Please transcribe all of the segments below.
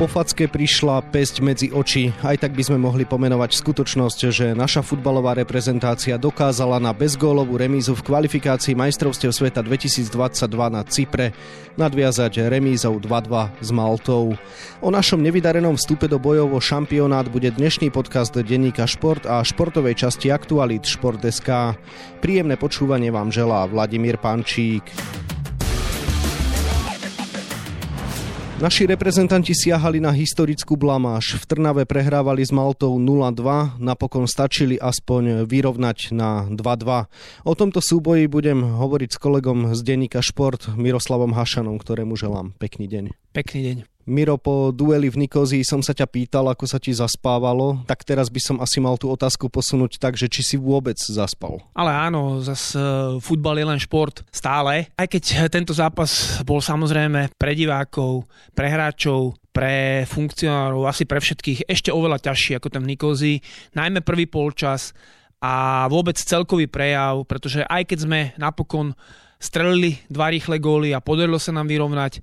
Po facke prišla pesť medzi oči. Aj tak by sme mohli pomenovať skutočnosť, že naša futbalová reprezentácia dokázala na bezgólovú remízu v kvalifikácii majstrovstiev sveta 2022 na Cypre nadviazať remízou 2-2 s Maltou. O našom nevydarenom vstupe do bojov o šampionát bude dnešný podcast denníka Šport a športovej časti Aktualit Šport.sk. Príjemné počúvanie vám želá Vladimír Pančík. Naši reprezentanti siahali na historickú blamáž. V Trnave prehrávali s Maltou 0-2, napokon stačili aspoň vyrovnať na 2-2. O tomto súboji budem hovoriť s kolegom z denníka Šport Miroslavom Hašanom, ktorému želám pekný deň. Pekný deň. Miro, po dueli v Nikozii som sa ťa pýtal, ako sa ti zaspávalo, tak teraz by som asi mal tú otázku posunúť tak, že či si vôbec zaspal. Ale áno, zas e, futbal je len šport stále. Aj keď tento zápas bol samozrejme pre divákov, pre hráčov, pre funkcionárov, asi pre všetkých ešte oveľa ťažší ako ten v Nikozii. Najmä prvý polčas a vôbec celkový prejav, pretože aj keď sme napokon strelili dva rýchle góly a podarilo sa nám vyrovnať,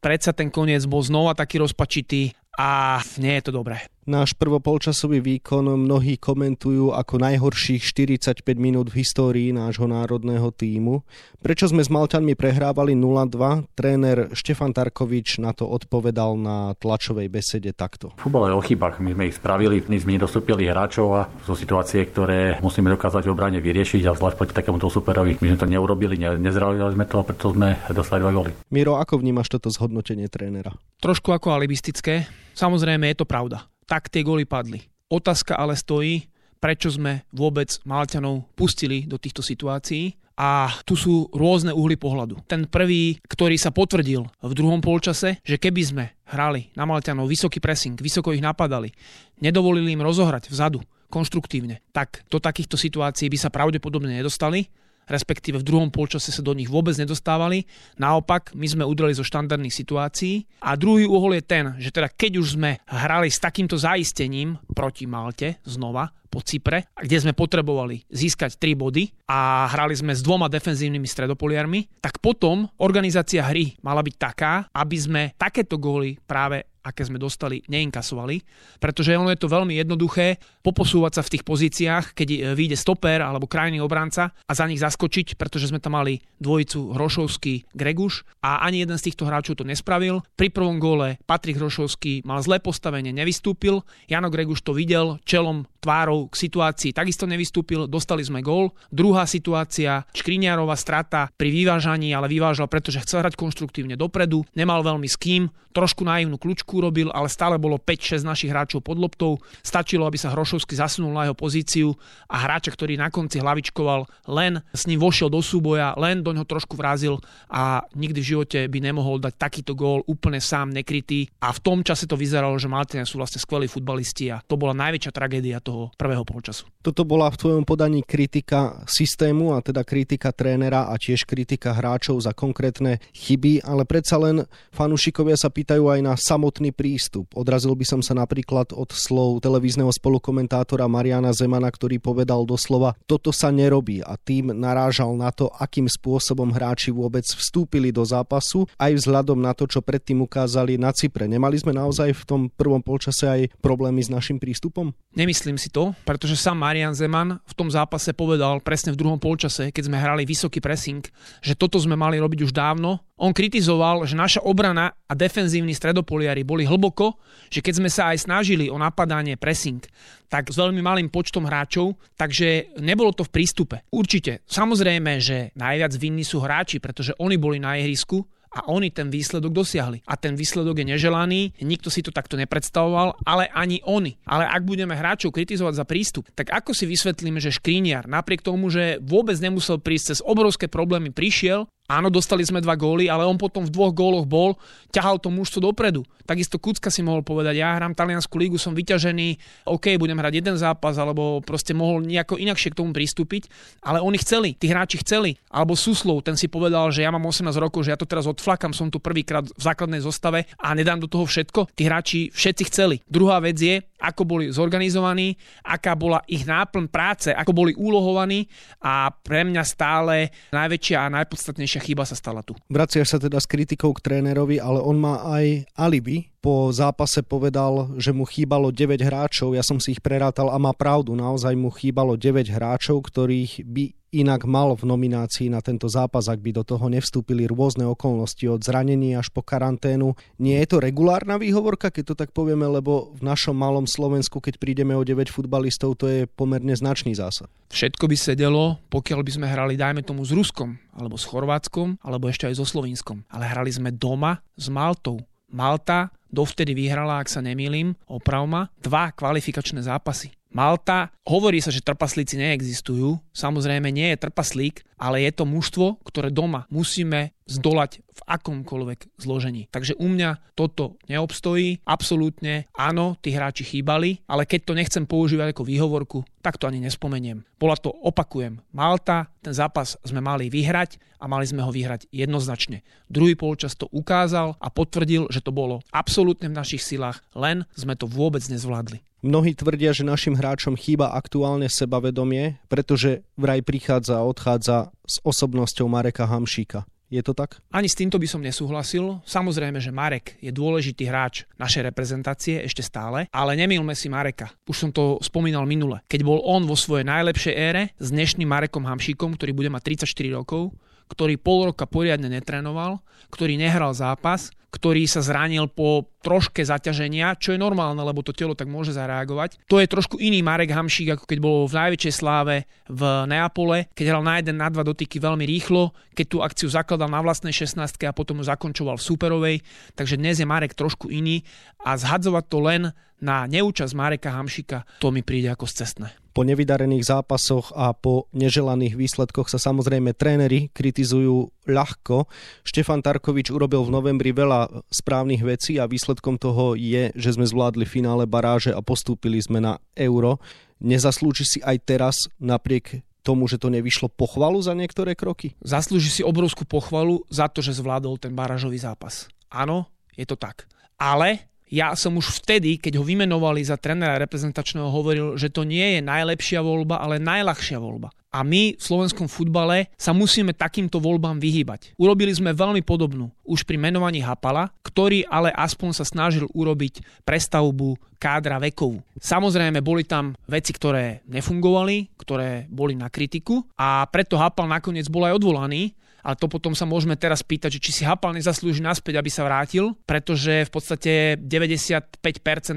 predsa ten koniec bol znova taký rozpačitý a nie je to dobré. Náš prvopolčasový výkon mnohí komentujú ako najhorších 45 minút v histórii nášho národného týmu. Prečo sme s Malťanmi prehrávali 0-2? Tréner Štefan Tarkovič na to odpovedal na tlačovej besede takto. Futbal je o chybách. My sme ich spravili, my sme nedostúpili hráčov a sú situácie, ktoré musíme dokázať v obrane vyriešiť a zvlášť proti takémuto superovi. My sme to neurobili, ne, nezrealizovali sme to a preto sme dostali dva góly. Miro, ako vnímaš toto zhodnotenie trénera? Trošku ako alibistické. Samozrejme je to pravda tak tie góly padli. Otázka ale stojí, prečo sme vôbec Malťanov pustili do týchto situácií a tu sú rôzne uhly pohľadu. Ten prvý, ktorý sa potvrdil v druhom polčase, že keby sme hrali na Malťanov vysoký pressing, vysoko ich napadali, nedovolili im rozohrať vzadu, konštruktívne, tak do takýchto situácií by sa pravdepodobne nedostali respektíve v druhom polčase sa do nich vôbec nedostávali. Naopak, my sme udreli zo štandardných situácií. A druhý uhol je ten, že teda keď už sme hrali s takýmto zaistením proti Malte znova, po Cypre, kde sme potrebovali získať 3 body a hrali sme s dvoma defenzívnymi stredopoliarmi, tak potom organizácia hry mala byť taká, aby sme takéto góly práve aké sme dostali, neinkasovali, pretože ono je to veľmi jednoduché poposúvať sa v tých pozíciách, keď e, vyjde stoper alebo krajný obranca a za nich zaskočiť, pretože sme tam mali dvojicu Hrošovský Greguš a ani jeden z týchto hráčov to nespravil. Pri prvom góle Patrik Hrošovský mal zlé postavenie, nevystúpil, Jano Greguš to videl, čelom tvárou k situácii takisto nevystúpil, dostali sme gól. Druhá situácia, Škriňárová strata pri vyvážaní, ale vyvážal, pretože chcel hrať konštruktívne dopredu, nemal veľmi s kým, trošku naivnú kľúčku robil, ale stále bolo 5-6 našich hráčov pod loptou. Stačilo, aby sa Hrošovský zasunul na jeho pozíciu a hráča, ktorý na konci hlavičkoval, len s ním vošiel do súboja, len do ňoho trošku vrazil a nikdy v živote by nemohol dať takýto gól úplne sám nekrytý. A v tom čase to vyzeralo, že Maltene sú vlastne skvelí futbalisti a to bola najväčšia tragédia toho prvého polčasu. Toto bola v tvojom podaní kritika systému a teda kritika trénera a tiež kritika hráčov za konkrétne chyby, ale predsa len fanúšikovia sa pýtajú aj na samotný prístup. Odrazil by som sa napríklad od slov televízneho spolukomentátora Mariana Zemana, ktorý povedal doslova, toto sa nerobí a tým narážal na to, akým spôsobom hráči vôbec vstúpili do zápasu, aj vzhľadom na to, čo predtým ukázali na Cypre. Nemali sme naozaj v tom prvom polčase aj problémy s našim prístupom? Nemyslím si to, pretože sám Marian Zeman v tom zápase povedal presne v druhom polčase, keď sme hrali vysoký pressing, že toto sme mali robiť už dávno. On kritizoval, že naša obrana a defenzívni stredopoliari boli hlboko, že keď sme sa aj snažili o napadanie pressing, tak s veľmi malým počtom hráčov, takže nebolo to v prístupe. Určite, samozrejme, že najviac vinní sú hráči, pretože oni boli na ihrisku, a oni ten výsledok dosiahli. A ten výsledok je neželaný, nikto si to takto nepredstavoval, ale ani oni. Ale ak budeme hráčov kritizovať za prístup, tak ako si vysvetlíme, že Škríniar napriek tomu, že vôbec nemusel prísť cez obrovské problémy, prišiel Áno, dostali sme dva góly, ale on potom v dvoch góloch bol, ťahal to mužstvo dopredu. Takisto Kucka si mohol povedať, ja hrám taliansku lígu, som vyťažený, OK, budem hrať jeden zápas, alebo proste mohol nejako inakšie k tomu pristúpiť, ale oni chceli, tí hráči chceli. Alebo Suslov, ten si povedal, že ja mám 18 rokov, že ja to teraz odflakam, som tu prvýkrát v základnej zostave a nedám do toho všetko. Tí hráči všetci chceli. Druhá vec je, ako boli zorganizovaní, aká bola ich náplň práce, ako boli úlohovaní a pre mňa stále najväčšia a najpodstatnejšia najväčšia chyba sa stala tu. Vraciaš sa teda s kritikou k trénerovi, ale on má aj alibi. Po zápase povedal, že mu chýbalo 9 hráčov, ja som si ich prerátal a má pravdu, naozaj mu chýbalo 9 hráčov, ktorých by inak mal v nominácii na tento zápas, ak by do toho nevstúpili rôzne okolnosti od zranení až po karanténu. Nie je to regulárna výhovorka, keď to tak povieme, lebo v našom malom Slovensku, keď prídeme o 9 futbalistov, to je pomerne značný zásad. Všetko by sedelo, pokiaľ by sme hrali, dajme tomu, s Ruskom, alebo s Chorvátskom, alebo ešte aj so Slovinskom. Ale hrali sme doma s Maltou. Malta dovtedy vyhrala, ak sa nemýlim, opravma, dva kvalifikačné zápasy. Malta, hovorí sa, že trpaslíci neexistujú. Samozrejme nie je trpaslík, ale je to mužstvo, ktoré doma musíme zdolať v akomkoľvek zložení. Takže u mňa toto neobstojí. Absolútne áno, tí hráči chýbali, ale keď to nechcem používať ako výhovorku, tak to ani nespomeniem. Bola to, opakujem, Malta, ten zápas sme mali vyhrať a mali sme ho vyhrať jednoznačne. Druhý polčas to ukázal a potvrdil, že to bolo absolútne v našich silách, len sme to vôbec nezvládli. Mnohí tvrdia, že našim hráčom chýba aktuálne sebavedomie, pretože vraj prichádza a odchádza s osobnosťou Mareka Hamšíka. Je to tak? Ani s týmto by som nesúhlasil. Samozrejme, že Marek je dôležitý hráč našej reprezentácie ešte stále, ale nemilme si Mareka. Už som to spomínal minule. Keď bol on vo svojej najlepšej ére s dnešným Marekom Hamšíkom, ktorý bude mať 34 rokov, ktorý pol roka poriadne netrénoval, ktorý nehral zápas, ktorý sa zranil po troške zaťaženia, čo je normálne, lebo to telo tak môže zareagovať. To je trošku iný Marek Hamšík, ako keď bol v najväčšej sláve v Neapole, keď hral na jeden, na dva dotyky veľmi rýchlo, keď tú akciu zakladal na vlastnej 16 a potom ju zakončoval v superovej. Takže dnes je Marek trošku iný a zhadzovať to len na neúčasť Mareka Hamšika, to mi príde ako cestné. Po nevydarených zápasoch a po neželaných výsledkoch sa samozrejme tréneri kritizujú ľahko. Štefan Tarkovič urobil v novembri veľa správnych vecí a výsledkom toho je, že sme zvládli finále baráže a postúpili sme na euro. Nezaslúži si aj teraz napriek tomu, že to nevyšlo pochvalu za niektoré kroky? Zaslúži si obrovskú pochvalu za to, že zvládol ten barážový zápas. Áno, je to tak. Ale ja som už vtedy, keď ho vymenovali za trénera reprezentačného, hovoril, že to nie je najlepšia voľba, ale najľahšia voľba. A my v slovenskom futbale sa musíme takýmto voľbám vyhýbať. Urobili sme veľmi podobnú už pri menovaní Hapala, ktorý ale aspoň sa snažil urobiť prestavbu kádra vekovú. Samozrejme, boli tam veci, ktoré nefungovali, ktoré boli na kritiku a preto Hapal nakoniec bol aj odvolaný, ale to potom sa môžeme teraz pýtať, že či si Hapal nezaslúži naspäť, aby sa vrátil, pretože v podstate 95%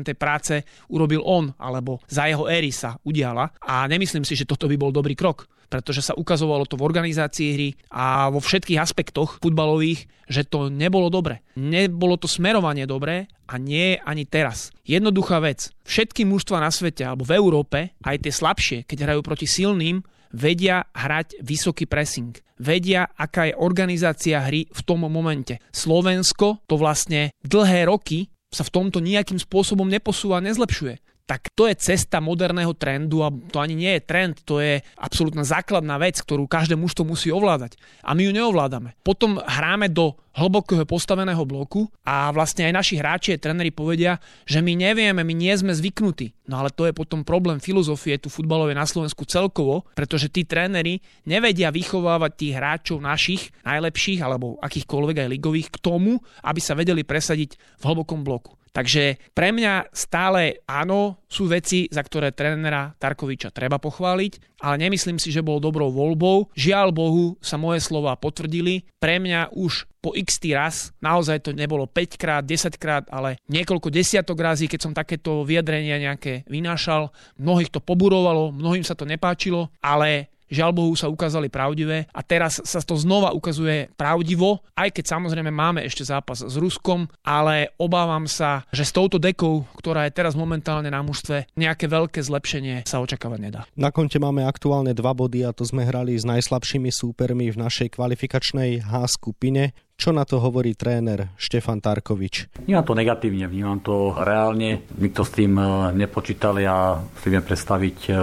tej práce urobil on, alebo za jeho éry sa udiala a nemyslím si, že toto by bol dobrý krok pretože sa ukazovalo to v organizácii hry a vo všetkých aspektoch futbalových, že to nebolo dobre. Nebolo to smerovanie dobré a nie ani teraz. Jednoduchá vec. Všetky mužstva na svete alebo v Európe, aj tie slabšie, keď hrajú proti silným, vedia hrať vysoký pressing. Vedia, aká je organizácia hry v tom momente. Slovensko to vlastne dlhé roky sa v tomto nejakým spôsobom neposúva, nezlepšuje tak to je cesta moderného trendu a to ani nie je trend, to je absolútna základná vec, ktorú každé mužstvo musí ovládať. A my ju neovládame. Potom hráme do hlbokého postaveného bloku a vlastne aj naši hráči a tréneri povedia, že my nevieme, my nie sme zvyknutí. No ale to je potom problém filozofie tu futbalovej na Slovensku celkovo, pretože tí tréneri nevedia vychovávať tých hráčov našich, najlepších alebo akýchkoľvek aj ligových k tomu, aby sa vedeli presadiť v hlbokom bloku. Takže pre mňa stále áno, sú veci, za ktoré trénera Tarkoviča treba pochváliť, ale nemyslím si, že bol dobrou voľbou. Žiaľ Bohu sa moje slova potvrdili. Pre mňa už po x raz, naozaj to nebolo 5 krát, 10 krát, ale niekoľko desiatok razy, keď som takéto vyjadrenia nejaké vynášal, mnohých to poburovalo, mnohým sa to nepáčilo, ale žiaľ Bohu sa ukázali pravdivé a teraz sa to znova ukazuje pravdivo, aj keď samozrejme máme ešte zápas s Ruskom, ale obávam sa, že s touto dekou, ktorá je teraz momentálne na mužstve, nejaké veľké zlepšenie sa očakávať nedá. Na konte máme aktuálne dva body a to sme hrali s najslabšími súpermi v našej kvalifikačnej H skupine. Čo na to hovorí tréner Štefan Tarkovič? Vnímam to negatívne, vnímam to reálne. Nikto s tým e, nepočítal a si viem predstaviť, e,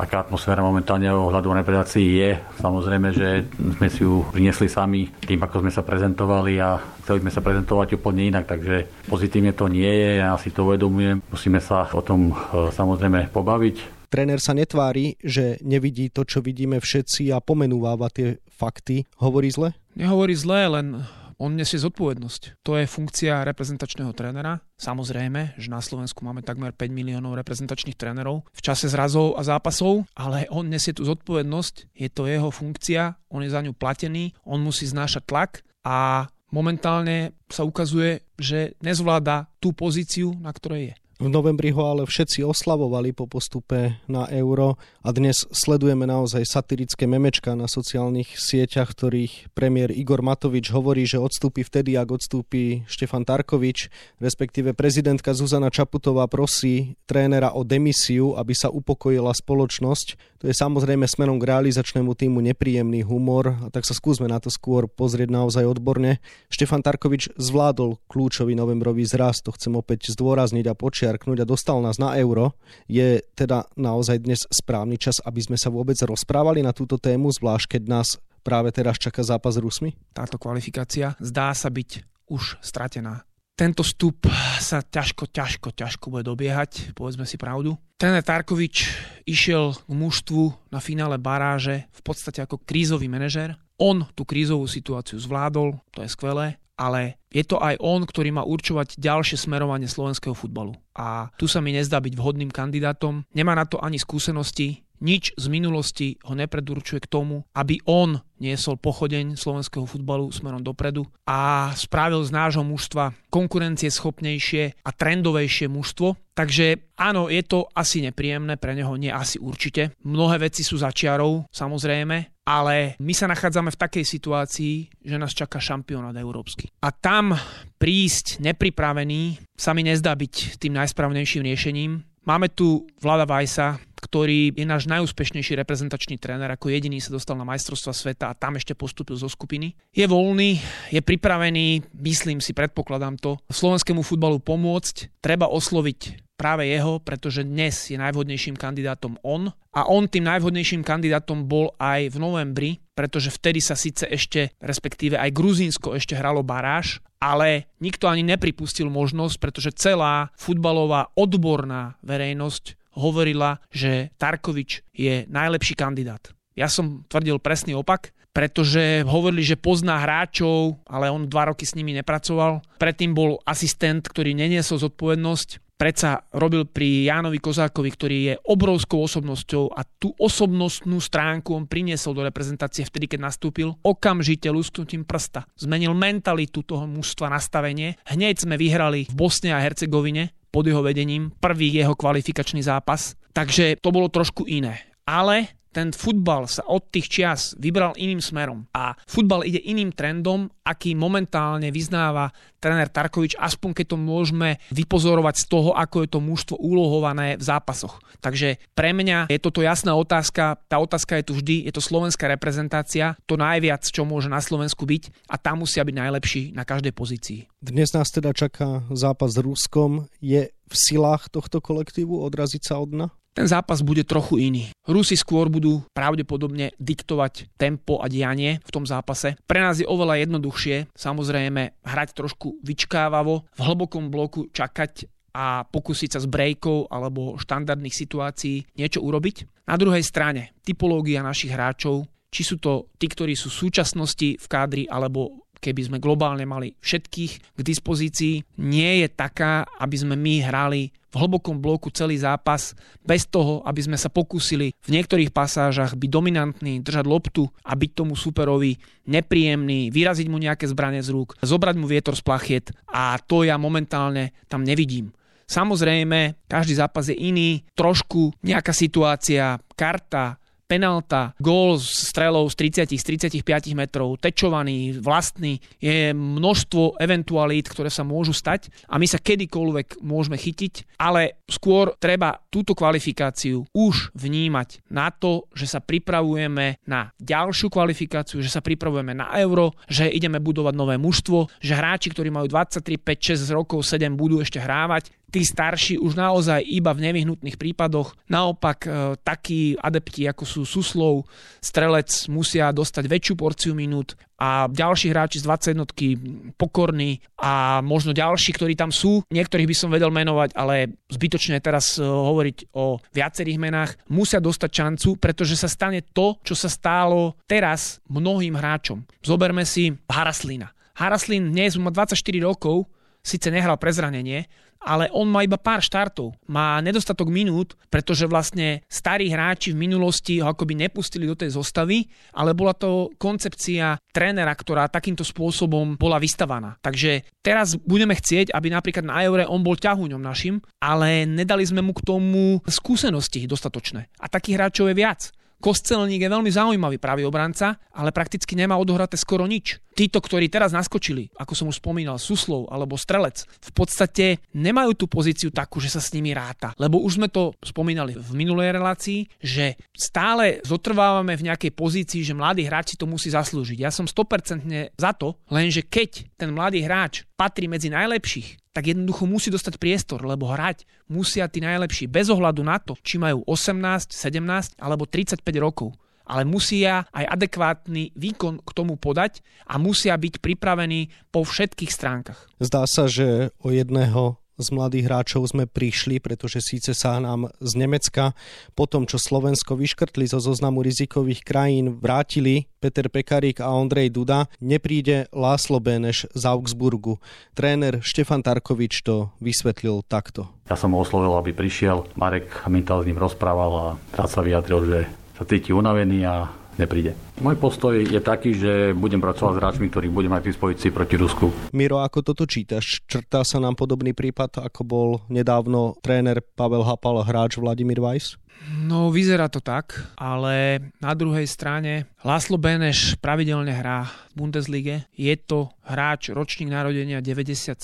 aká atmosféra momentálne ohľadu reprezentácii je. Samozrejme, že sme si ju priniesli sami tým, ako sme sa prezentovali a chceli sme sa prezentovať úplne inak, takže pozitívne to nie je, ja si to uvedomujem. Musíme sa o tom e, samozrejme pobaviť. Tréner sa netvári, že nevidí to, čo vidíme všetci a pomenúváva tie fakty. Hovorí zle? Nehovorí zlé, len on nesie zodpovednosť. To je funkcia reprezentačného trénera. Samozrejme, že na Slovensku máme takmer 5 miliónov reprezentačných trénerov v čase zrazov a zápasov, ale on nesie tú zodpovednosť, je to jeho funkcia, on je za ňu platený, on musí znášať tlak a momentálne sa ukazuje, že nezvláda tú pozíciu, na ktorej je. V novembri ho ale všetci oslavovali po postupe na euro a dnes sledujeme naozaj satirické memečka na sociálnych sieťach, ktorých premiér Igor Matovič hovorí, že odstúpi vtedy, ak odstúpi Štefan Tarkovič, respektíve prezidentka Zuzana Čaputová prosí trénera o demisiu, aby sa upokojila spoločnosť. To je samozrejme smerom k realizačnému týmu nepríjemný humor, a tak sa skúsme na to skôr pozrieť naozaj odborne. Štefan Tarkovič zvládol kľúčový novembrový zrast, to chcem opäť zdôrazniť a počiať počiarknúť a dostal nás na euro. Je teda naozaj dnes správny čas, aby sme sa vôbec rozprávali na túto tému, zvlášť keď nás práve teraz čaká zápas s Rusmi? Táto kvalifikácia zdá sa byť už stratená. Tento stup sa ťažko, ťažko, ťažko bude dobiehať, povedzme si pravdu. Tréner Tarkovič išiel k mužstvu na finále baráže v podstate ako krízový manažer. On tú krízovú situáciu zvládol, to je skvelé, ale je to aj on, ktorý má určovať ďalšie smerovanie slovenského futbalu. A tu sa mi nezdá byť vhodným kandidátom. Nemá na to ani skúsenosti, nič z minulosti ho nepredurčuje k tomu, aby on niesol pochodeň slovenského futbalu smerom dopredu a spravil z nášho mužstva konkurencieschopnejšie a trendovejšie mužstvo. Takže áno, je to asi nepríjemné, pre neho nie asi určite. Mnohé veci sú začiarou, samozrejme, ale my sa nachádzame v takej situácii, že nás čaká šampionát európsky. A tam prísť nepripravený sa mi nezdá byť tým najsprávnejším riešením. Máme tu Vlada Vajsa, ktorý je náš najúspešnejší reprezentačný tréner, ako jediný sa dostal na majstrovstva sveta a tam ešte postúpil zo skupiny. Je voľný, je pripravený, myslím si, predpokladám to, slovenskému futbalu pomôcť. Treba osloviť práve jeho, pretože dnes je najvhodnejším kandidátom on a on tým najvhodnejším kandidátom bol aj v novembri, pretože vtedy sa síce ešte, respektíve aj Gruzínsko ešte hralo baráž, ale nikto ani nepripustil možnosť, pretože celá futbalová odborná verejnosť hovorila, že Tarkovič je najlepší kandidát. Ja som tvrdil presný opak, pretože hovorili, že pozná hráčov, ale on dva roky s nimi nepracoval. Predtým bol asistent, ktorý neniesol zodpovednosť predsa robil pri Jánovi Kozákovi, ktorý je obrovskou osobnosťou a tú osobnostnú stránku on priniesol do reprezentácie vtedy, keď nastúpil, okamžite lusknutím prsta. Zmenil mentalitu toho mužstva, nastavenie. Hneď sme vyhrali v Bosne a Hercegovine pod jeho vedením prvý jeho kvalifikačný zápas, takže to bolo trošku iné. Ale ten futbal sa od tých čias vybral iným smerom a futbal ide iným trendom, aký momentálne vyznáva tréner Tarkovič, aspoň keď to môžeme vypozorovať z toho, ako je to mužstvo úlohované v zápasoch. Takže pre mňa je toto jasná otázka, tá otázka je tu vždy, je to slovenská reprezentácia, to najviac, čo môže na Slovensku byť a tam musia byť najlepší na každej pozícii. Dnes nás teda čaká zápas s Ruskom. Je v silách tohto kolektívu odraziť sa od dna? Ten zápas bude trochu iný. Rusi skôr budú pravdepodobne diktovať tempo a dianie v tom zápase. Pre nás je oveľa jednoduchšie, samozrejme, hrať trošku vyčkávavo, v hlbokom bloku čakať a pokúsiť sa s brejkou alebo štandardných situácií niečo urobiť. Na druhej strane, typológia našich hráčov, či sú to tí, ktorí sú v súčasnosti v kádri alebo keby sme globálne mali všetkých k dispozícii, nie je taká, aby sme my hrali v hlbokom bloku celý zápas bez toho, aby sme sa pokúsili v niektorých pasážach byť dominantní, držať loptu a byť tomu superovi nepríjemný, vyraziť mu nejaké zbranie z rúk, zobrať mu vietor z plachiet a to ja momentálne tam nevidím. Samozrejme, každý zápas je iný, trošku nejaká situácia, karta, penalta, gól s strelou z 30, z 35 metrov, tečovaný, vlastný, je množstvo eventualít, ktoré sa môžu stať a my sa kedykoľvek môžeme chytiť, ale skôr treba túto kvalifikáciu už vnímať na to, že sa pripravujeme na ďalšiu kvalifikáciu, že sa pripravujeme na euro, že ideme budovať nové mužstvo, že hráči, ktorí majú 23, 5, 6 rokov, 7 budú ešte hrávať. Tí starší už naozaj iba v nevyhnutných prípadoch. Naopak e, takí adepti ako sú Suslov, Strelec musia dostať väčšiu porciu minút a ďalší hráči z 21 pokorní a možno ďalší, ktorí tam sú. Niektorých by som vedel menovať, ale zbytočne teraz e, hovoriť o viacerých menách. Musia dostať šancu, pretože sa stane to, čo sa stálo teraz mnohým hráčom. Zoberme si Haraslina. Haraslin dnes má 24 rokov, síce nehral pre zranenie, ale on má iba pár štartov. Má nedostatok minút, pretože vlastne starí hráči v minulosti ho akoby nepustili do tej zostavy, ale bola to koncepcia trénera, ktorá takýmto spôsobom bola vystavaná. Takže teraz budeme chcieť, aby napríklad na Eure on bol ťahuňom našim, ale nedali sme mu k tomu skúsenosti dostatočné. A takých hráčov je viac. Kostelník je veľmi zaujímavý pravý obranca, ale prakticky nemá odohraté skoro nič. Títo, ktorí teraz naskočili, ako som už spomínal, Suslov alebo Strelec, v podstate nemajú tú pozíciu takú, že sa s nimi ráta. Lebo už sme to spomínali v minulej relácii, že stále zotrvávame v nejakej pozícii, že mladý hráč si to musí zaslúžiť. Ja som 100% za to, lenže keď ten mladý hráč patrí medzi najlepších, tak jednoducho musí dostať priestor, lebo hrať musia tí najlepší bez ohľadu na to, či majú 18, 17 alebo 35 rokov. Ale musia aj adekvátny výkon k tomu podať a musia byť pripravení po všetkých stránkach. Zdá sa, že o jedného z mladých hráčov sme prišli, pretože síce sa nám z Nemecka po tom, čo Slovensko vyškrtli zo zoznamu rizikových krajín, vrátili Peter Pekarík a Ondrej Duda, nepríde Láslo Beneš z Augsburgu. Tréner Štefan Tarkovič to vysvetlil takto. Ja som ho oslovil, aby prišiel. Marek Mintal s ním rozprával a rád sa vyjadril, že sa cíti unavený a nepríde. Môj postoj je taký, že budem pracovať s hráčmi, ktorých budem mať k dispozícii proti Rusku. Miro, ako toto čítaš? Črtá sa nám podobný prípad, ako bol nedávno tréner Pavel Hapal, hráč Vladimír Weiss? No, vyzerá to tak, ale na druhej strane Laslo Beneš pravidelne hrá v Bundeslige. Je to hráč ročník narodenia 97.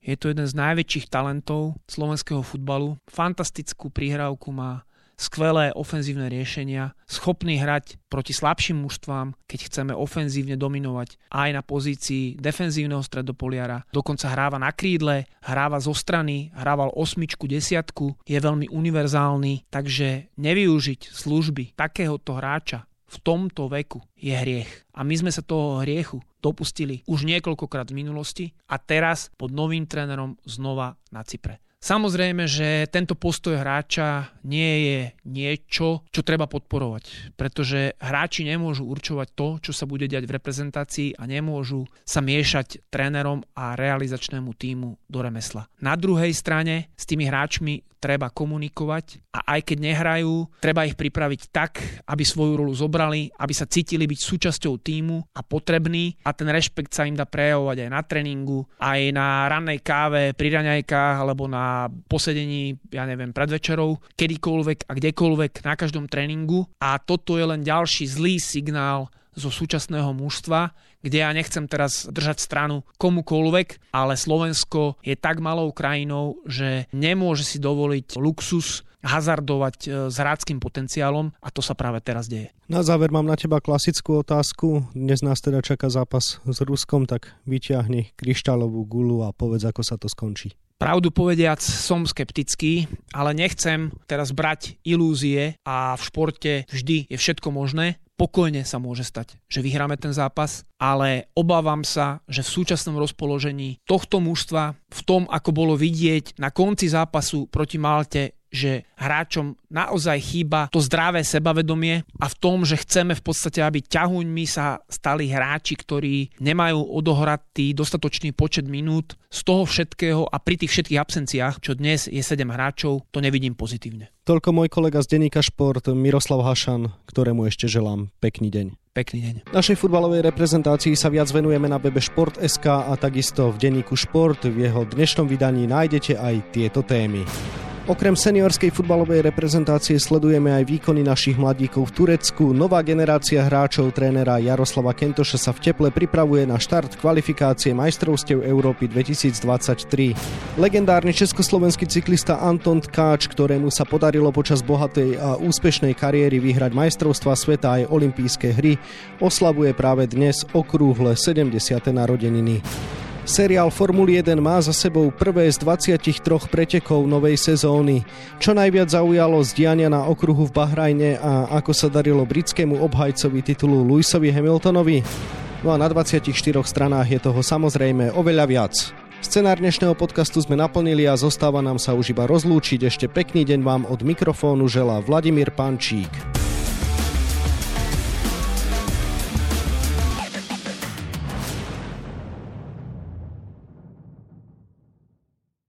Je to jeden z najväčších talentov slovenského futbalu. Fantastickú prihrávku má skvelé ofenzívne riešenia, schopný hrať proti slabším mužstvám, keď chceme ofenzívne dominovať aj na pozícii defenzívneho stredopoliara. Dokonca hráva na krídle, hráva zo strany, hrával osmičku, desiatku, je veľmi univerzálny, takže nevyužiť služby takéhoto hráča v tomto veku je hriech. A my sme sa toho hriechu dopustili už niekoľkokrát v minulosti a teraz pod novým trénerom znova na Cypre. Samozrejme, že tento postoj hráča nie je niečo, čo treba podporovať, pretože hráči nemôžu určovať to, čo sa bude diať v reprezentácii a nemôžu sa miešať trénerom a realizačnému týmu do remesla. Na druhej strane s tými hráčmi treba komunikovať a aj keď nehrajú, treba ich pripraviť tak, aby svoju rolu zobrali, aby sa cítili byť súčasťou týmu a potrební a ten rešpekt sa im dá prejavovať aj na tréningu, aj na rannej káve, pri raňajkách alebo na posedení, ja neviem, pred večerou, kedykoľvek a kdekoľvek na každom tréningu. A toto je len ďalší zlý signál zo súčasného mužstva, kde ja nechcem teraz držať stranu komukoľvek, ale Slovensko je tak malou krajinou, že nemôže si dovoliť luxus hazardovať e, s hráckým potenciálom a to sa práve teraz deje. Na záver mám na teba klasickú otázku. Dnes nás teda čaká zápas s Ruskom, tak vyťahni kryštálovú gulu a povedz, ako sa to skončí. Pravdu povediac, som skeptický, ale nechcem teraz brať ilúzie a v športe vždy je všetko možné pokojne sa môže stať, že vyhráme ten zápas, ale obávam sa, že v súčasnom rozpoložení tohto mužstva, v tom, ako bolo vidieť na konci zápasu proti Malte, že hráčom naozaj chýba to zdravé sebavedomie a v tom, že chceme v podstate, aby ťahuňmi sa stali hráči, ktorí nemajú odohratý dostatočný počet minút z toho všetkého a pri tých všetkých absenciách, čo dnes je 7 hráčov, to nevidím pozitívne. Toľko môj kolega z denníka Šport Miroslav Hašan, ktorému ešte želám pekný deň. Pekný deň. Našej futbalovej reprezentácii sa viac venujeme na webe Šport.sk a takisto v denníku Šport. V jeho dnešnom vydaní nájdete aj tieto témy. Okrem seniorskej futbalovej reprezentácie sledujeme aj výkony našich mladíkov v Turecku. Nová generácia hráčov trénera Jaroslava Kentoša sa v teple pripravuje na štart kvalifikácie majstrovstiev Európy 2023. Legendárny československý cyklista Anton Tkáč, ktorému sa podarilo počas bohatej a úspešnej kariéry vyhrať majstrovstva sveta aj olympijské hry, oslavuje práve dnes okrúhle 70. narodeniny. Seriál Formuly 1 má za sebou prvé z 23 pretekov novej sezóny. Čo najviac zaujalo z diania na okruhu v Bahrajne a ako sa darilo britskému obhajcovi titulu Lewisovi Hamiltonovi? No a na 24 stranách je toho samozrejme oveľa viac. Scenár dnešného podcastu sme naplnili a zostáva nám sa už iba rozlúčiť. Ešte pekný deň vám od mikrofónu želá Vladimír Pančík.